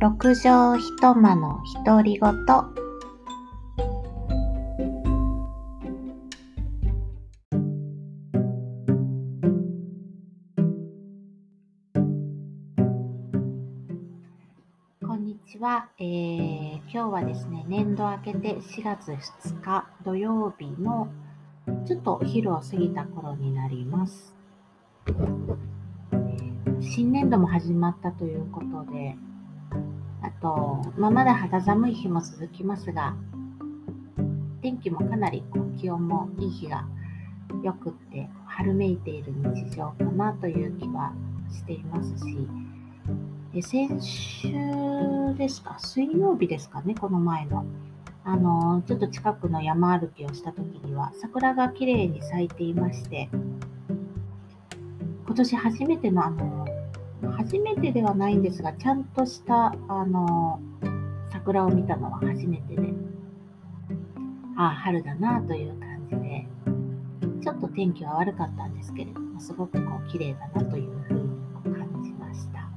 六畳一間の独り言。こんにちは、えー、今日はですね年度明けて4月2日土曜日のちょっと昼を過ぎた頃になります。新年度も始まったということであと、まあ、まだ肌寒い日も続きますが、天気もかなり気温もいい日がよくって春めいている日常かなという気はしていますし、で先週ですか、水曜日ですかね、この前の。あの、ちょっと近くの山歩きをした時には、桜が綺麗に咲いていまして、今年初めてのあの、初めてではないんですが、ちゃんとしたあの桜を見たのは初めてで、ああ、春だなという感じで、ちょっと天気は悪かったんですけれども、すごくこう綺麗だなというふうに感じました。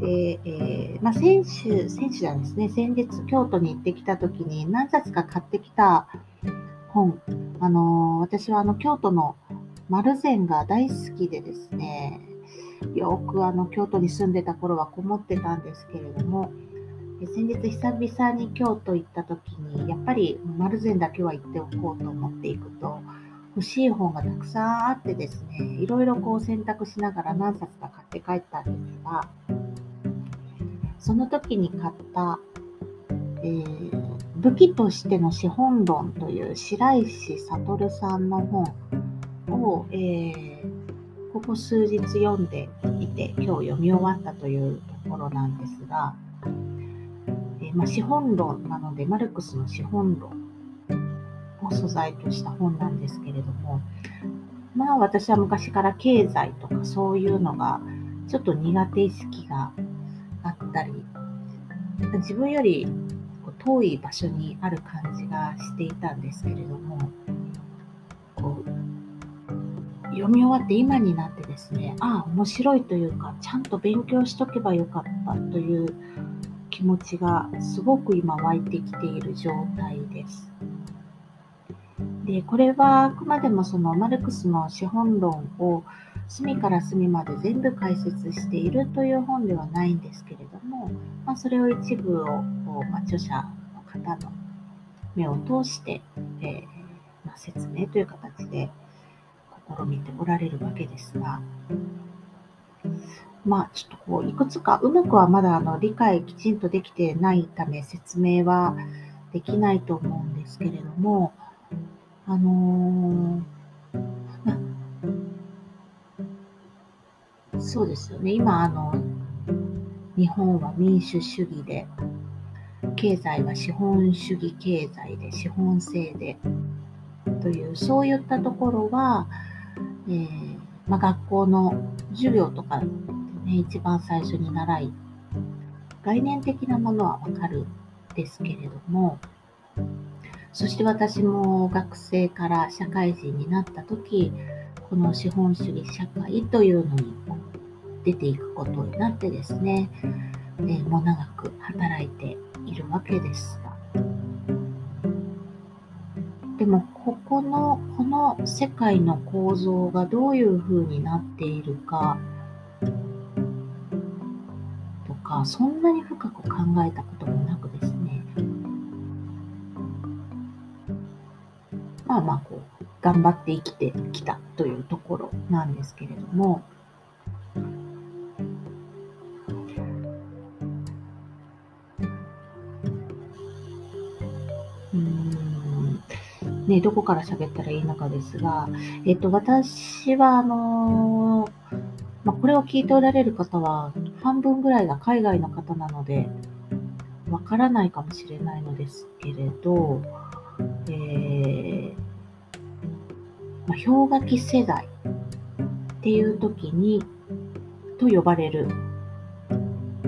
で、えー、まあ、先週、先週なんですね、先日京都に行ってきた時に何冊か買ってきた本、あの私はあの京都の丸善が大好きでですね、よくあの京都に住んでた頃はこもってたんですけれども、先日久々に京都行った時に、やっぱり丸善だけは行っておこうと思っていくと、欲しい本がたくさんあってですね、いろいろこう選択しながら何冊か買って帰ったんですが、その時に買った、えー、武器としての資本論という白石悟さんの本を、えーここ数日読んでいて、今日読み終わったというところなんですが、えまあ、資本論なので、マルクスの資本論を素材とした本なんですけれども、まあ私は昔から経済とかそういうのがちょっと苦手意識があったり、自分より遠い場所にある感じがしていたんですけれども、読み終わって今になってですね、ああ、面白いというか、ちゃんと勉強しとけばよかったという気持ちがすごく今湧いてきている状態です。で、これはあくまでもそのマルクスの資本論を隅から隅まで全部解説しているという本ではないんですけれども、まあ、それを一部をこう、まあ、著者の方の目を通して、えー、まあ、説明という形で試みておられるわけですが、まあ、ちょっとこう、いくつか、うまくはまだあの理解きちんとできてないため、説明はできないと思うんですけれども、あの、そうですよね。今、あの、日本は民主主義で、経済は資本主義経済で、資本制で、という、そういったところは、えー、まあ、学校の授業とかでね、一番最初に習い、概念的なものはわかるんですけれども、そして私も学生から社会人になった時、この資本主義社会というのに出ていくことになってですね、えー、もう長く働いているわけです、でも、ここの、この世界の構造がどういう風になっているか、とか、そんなに深く考えたこともなくですね、まあまあ、こう、頑張って生きてきたというところなんですけれども、ね、どこから喋ったらいいのかですが、えっと、私は、あのまあ、これを聞いておられる方は、半分ぐらいが海外の方なので、わからないかもしれないのですけれど、えー、まあ、氷河期世代っていう時に、と呼ばれる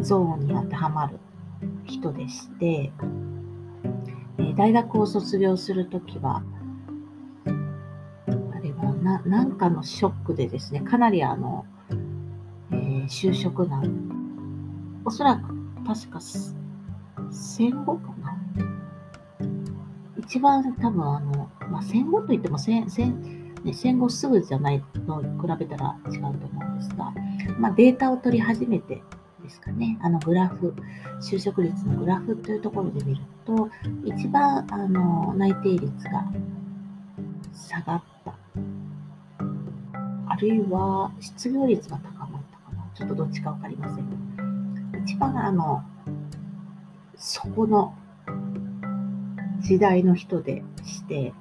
ゾーンに当てはまる人でして、大学を卒業するときは、あれはな、なんかのショックでですね、かなりあの、えー、就職難おそらく確か戦後かな。一番多分あの、まあ、戦後といっても戦戦、ね、戦後すぐじゃないのに比べたら違うと思うんですが、まあ、データを取り始めてですかね、あのグラフ、就職率のグラフというところで見ると、一番あの内定率が下がった。あるいは失業率が高まったかな。ちょっとどっちか分かりません。一番あの、そこの時代の人でして、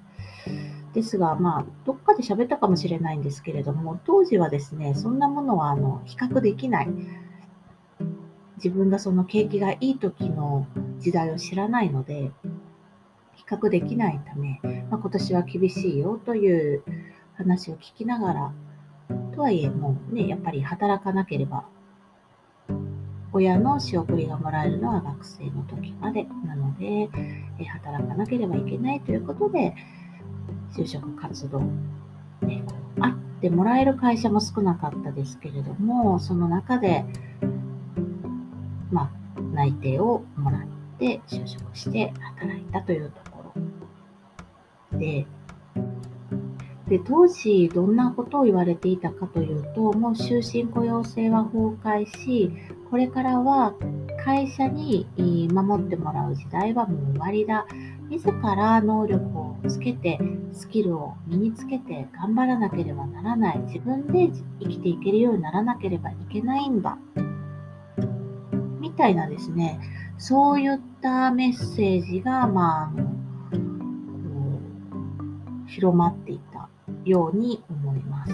ですが、まあ、どっかで喋ったかもしれないんですけれども、当時はですね、そんなものはあの比較できない。自分がその景気がいい時の時代を知らないので、比較できないため、まあ、今年は厳しいよという話を聞きながら、とはいえもうね、やっぱり働かなければ、親の仕送りがもらえるのは学生の時までなので、働かなければいけないということで、就職活動、ね、あってもらえる会社も少なかったですけれども、その中で、まあ、内定をもらって就職して働いたというところで、で当時どんなことを言われていたかというともう終身雇用制は崩壊しこれからは会社に守ってもらう時代はもう終わりだ。自ら能力をつけてスキルを身につけて頑張らなければならない。自分で生きていけるようにならなければいけないんだ。たいなですねそういったメッセージが、まあ、広まっていたように思います。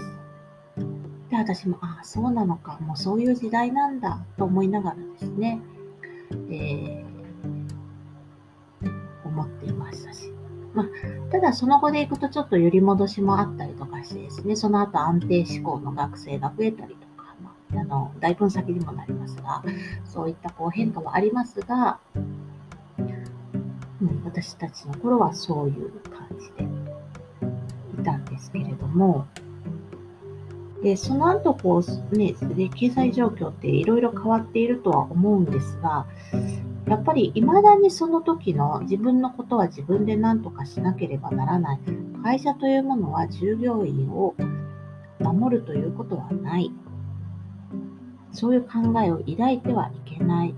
で、私も、ああ、そうなのか、もうそういう時代なんだと思いながらですね、えー、思っていましたし。まあ、ただその後でいくとちょっと揺り戻しもあったりとかしてですね、その後安定志向の学生が増えたりと、あ、の、大分先にもなりますが、そういったこう変化はありますが、うん、私たちの頃はそういう感じでいたんですけれども、でその後こう、ね、経済状況っていろいろ変わっているとは思うんですが、やっぱり未だにその時の自分のことは自分で何とかしなければならない。会社というものは従業員を守るということはない。そういう考えを抱いてはいけない。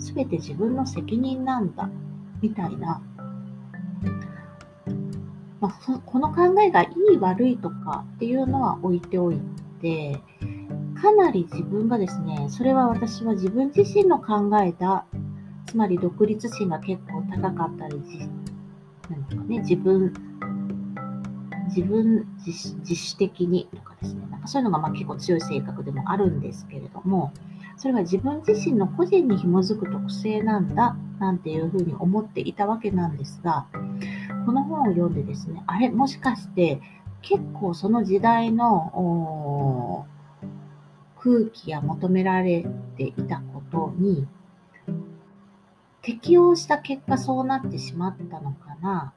すべて自分の責任なんだ。みたいなまあ、この考えがいい悪いとかっていうのは置いておいて、かなり自分がですね、それは私は自分自身の考えだ、つまり独立心が結構高かったり、なんかね、自分、自分自主的にとですね、なんかそういうのがまあ結構強い性格でもあるんですけれども、それは自分自身の個人に紐づく特性なんだなんていうふうに思っていたわけなんですが、この本を読んでですね、あれ、もしかして結構その時代の空気が求められていたことに適応した結果そうなってしまったのかな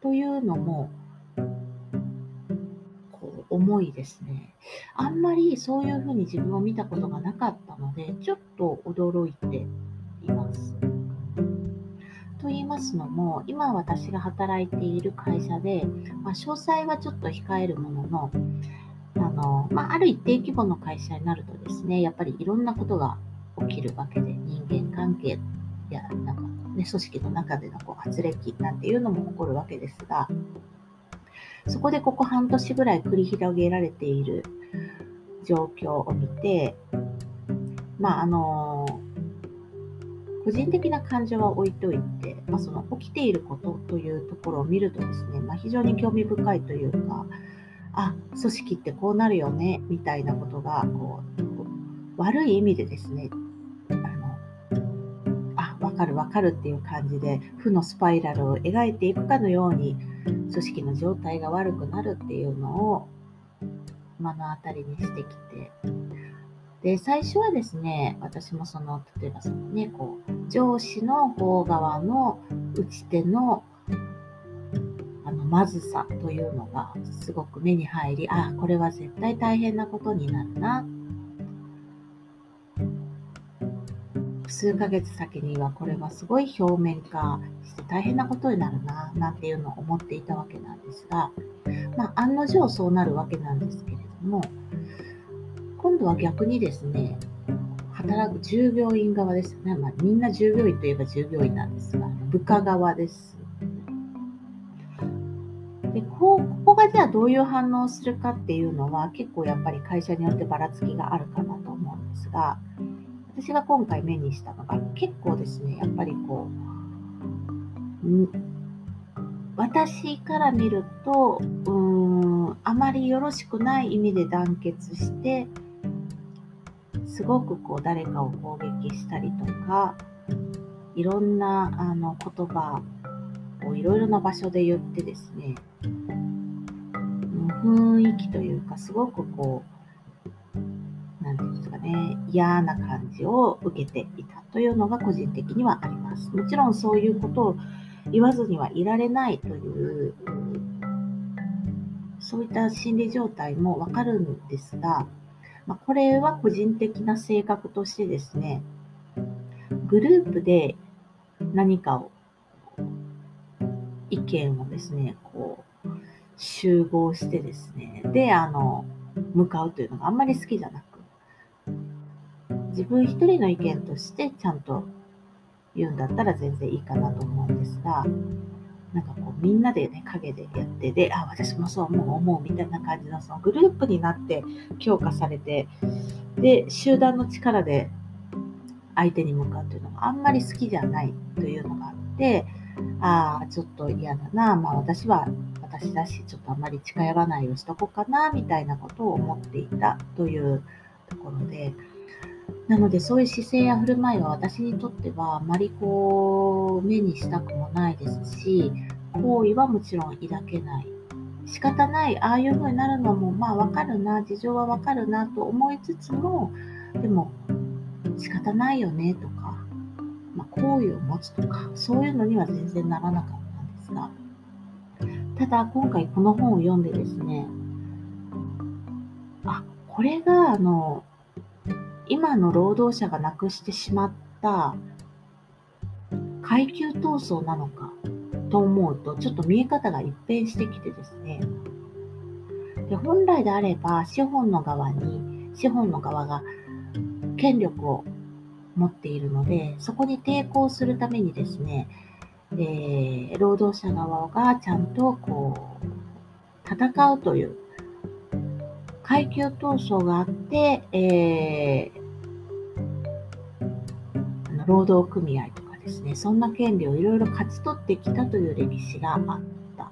というのも思いですね。あんまりそういうふうに自分を見たことがなかったので、ちょっと驚いています。と言いますのも、今私が働いている会社で、まあ、詳細はちょっと控えるものの、あのまあ、ある一定規模の会社になるとですね、やっぱりいろんなことが起きるわけで、人間関係やなんか、ね、組織の中でのこう圧力なんていうのも起こるわけですが、そこでここ半年ぐらい繰り広げられている状況を見て、まあ、あの個人的な感情は置いといて、まあ、その起きていることというところを見るとですね、まあ、非常に興味深いというか、あ、組織ってこうなるよね、みたいなことが、こう、悪い意味でですね、かるわかるっていう感じで、負のスパイラルを描いていくかのように、組織の状態が悪くなるっていうのを目の当たりにしてきて、で、最初はですね、私もその、例えばそのね、こう、上司の方側の打ち手の、あの、まずさというのがすごく目に入り、あ、これは絶対大変なことになるな。数ヶ月先にはこれはすごい表面化して大変なことになるな、なんていうのを思っていたわけなんですが、まあ、案の定そうなるわけなんですけれども、今度は逆にですね、働く従業員側ですよね。まあ、みんな従業員といえば従業員なんですが、部下側です。でこここがじゃあどういう反応をするかっていうのは結構やっぱり会社によってばらつきがあるかなと思うんですが私が今回目にしたのが結構ですねやっぱりこう私から見るとうーんあまりよろしくない意味で団結してすごくこう誰かを攻撃したりとかいろんなあの言葉をいろいろな場所で言ってですね雰囲気というかすごくこう何て言うんですかね嫌な感じを受けていたというのが個人的にはあります。もちろんそういうことを言わずにはいられないというそういった心理状態もわかるんですがまあ、これは個人的な性格としてですね、グループで何かを、意見をですね、こう、集合してですね、で、あの、向かうというのがあんまり好きじゃなく、自分一人の意見としてちゃんと言うんだったら全然いいかなと思うんですが、なんかこうみんなでね、陰でやって、で、あ、私もそう思う、思うみたいな感じの、そのグループになって強化されて、で、集団の力で相手に向かうというのがあんまり好きじゃないというのがあって、ああ、ちょっと嫌だな、まあ私は私だし、ちょっとあんまり近寄らないようにしとこうかな、みたいなことを思っていたというところで、なのでそういう姿勢や振る舞いは私にとってはあまりこう目にしたくもないですし好意はもちろん抱けない。仕方ないああいう風になるのもまあわかるな事情はわかるなと思いつつもでも仕方ないよねとか、まあ、好意を持つとかそういうのには全然ならなかったんですが。ただ今回この本を読んでですねあこれがあの今の労働者がなくしてしまった階級闘争なのかと思うと、ちょっと見え方が一変してきてですね。で本来であれば、資本の側に、資本の側が権力を持っているので、そこに抵抗するためにですね、えー、労働者側がちゃんとこう、戦うという階級闘争があって、えー、労働組合とかですね、そんな権利をいろいろ勝ち取ってきたという歴史があった。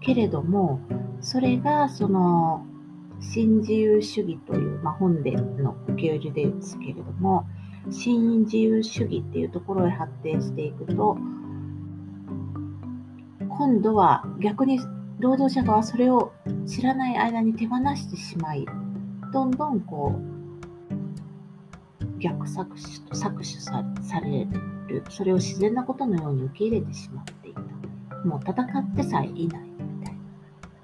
けれども、それがその新自由主義という、まあ、本での受け入れですけれども、新自由主義っていうところへ発展していくと、今度は逆に労働者側はそれを知らない間に手放してしまい、どんどんこう、逆搾取搾取さされる、それを自然なことのように受け入れてしまっていた。もう戦ってさえいないみたいな。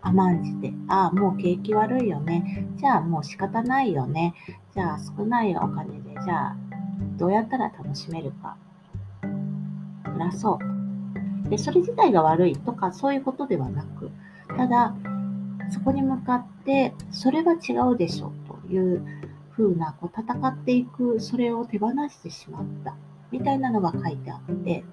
甘んじて、ああ、もう景気悪いよね。じゃあもう仕方ないよね。じゃあ少ないお金で、じゃあどうやったら楽しめるか。暮らそう。で、それ自体が悪いとかそういうことではなく、ただ、そこに向かって、それは違うでしょというふうな、こう戦っていく、それを手放してしまった、みたいなのが書いてあって、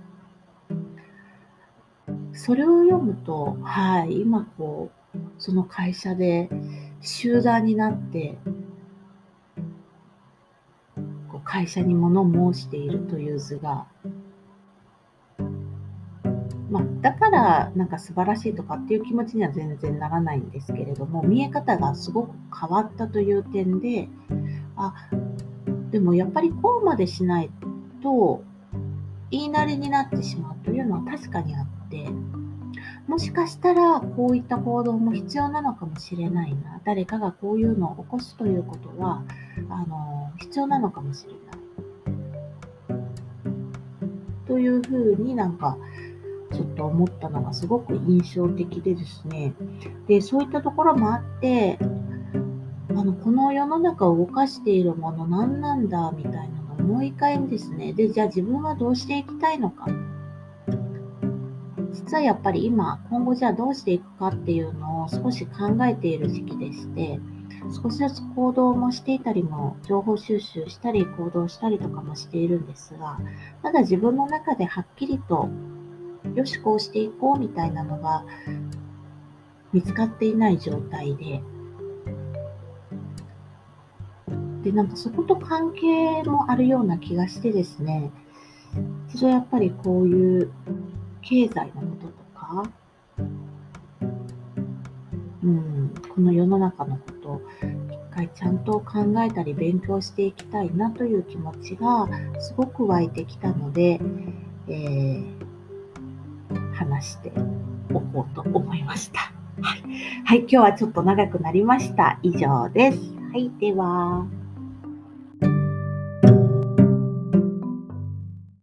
それを読むと、はい、今こう、その会社で集団になって、こう会社に物申しているという図がまあ、だからなんか素晴らしいとかっていう気持ちには全然ならないんですけれども見え方がすごく変わったという点であでもやっぱりこうまでしないと言いなりになってしまうというのは確かにあってもしかしたらこういった行動も必要なのかもしれないな誰かがこういうのを起こすということはあの必要なのかもしれない。というふうになんかと思ったのがすごく印象的でですね、で、そういったところもあって、あの、この世の中を動かしているもの何なんだみたいなのをもう一回ですね、で、じゃあ自分はどうしていきたいのか。実はやっぱり今、今後じゃあどうしていくかっていうのを少し考えている時期でして、少しずつ行動もしていたりも、情報収集したり行動したりとかもしているんですが、まだ自分の中ではっきりと、よし、こうしていこうみたいなのが見つかっていない状態で、で、なんかそこと関係もあるような気がしてですね、一度やっぱりこういう経済のこととか、うん、この世の中のこと一回ちゃんと考えたり勉強していきたいなという気持ちがすごく湧いてきたので、えー、話しておこうと思いました。はい、はい、今日はちょっと長くなりました。以上です。はい、では。